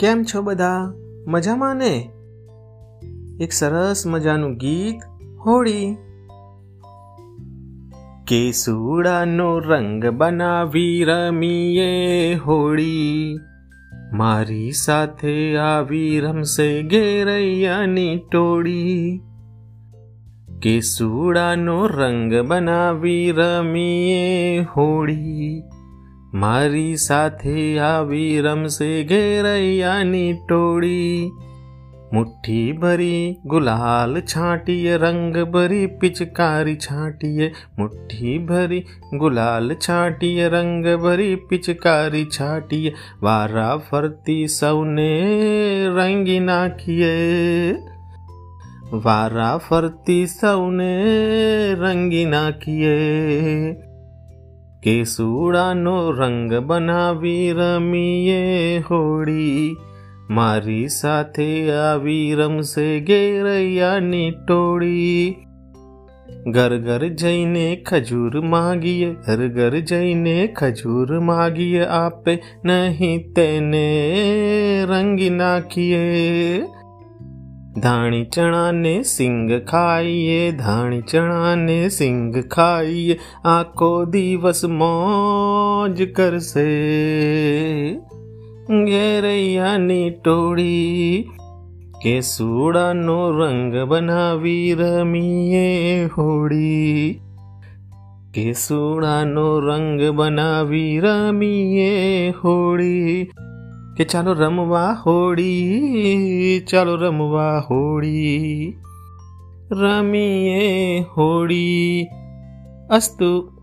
કેમ છો બધા? મજામાં ને? એક સરસ મજાનું ગીત હોળી. કેસુડાનો રંગ બનાવી રમીએ હોળી. મારી સાથે આવી રમશે ઘેરૈયાની ટોળી. કેસુડાનો રંગ બનાવી રમીએ હોળી. મારી સાથે આવી રમશે ઘેરૈયાની ટોળી મુઠ્ઠી ભરી ગુલાલ છાંટીએ રંગ ભરી પિચકારી છાંટીએ મુઠ્ઠી ભરી ગુલાલ છાંટીએ રંગ ભરી પિચકારી છાંટીએ વારા ફરતી સૌને રંગી નાખીએ વારા ફરતી સૌને રંગી નાખીએ કેસુડાનો રંગ બનાવી રમીએ હોળી. મારી સાથે આવી રમશે ઘેરૈયાની ટોળી. ઘર ઘર જઈને ખજૂર માગીએ, ઘર ઘર જઈને ખજૂર માગીએ, આપે નહીં તેને રંગી નાખીએ. ધાણી ચણાને સિંગ ખાઈએ, ધાણી ચણાને સિંગ ખાઈએ, આખો દિવસ મોજ કરશે. ઘેરૈયાની ટોળી કેસુડાનો રંગ બનાવી રમીએ હોળી. કેસુડાનો રંગ બનાવી રમીએ હોળી. કે ચાલો રમવા હોળી ચાલો રમવા હોળી. રમીએ હોળી. અસ્તુ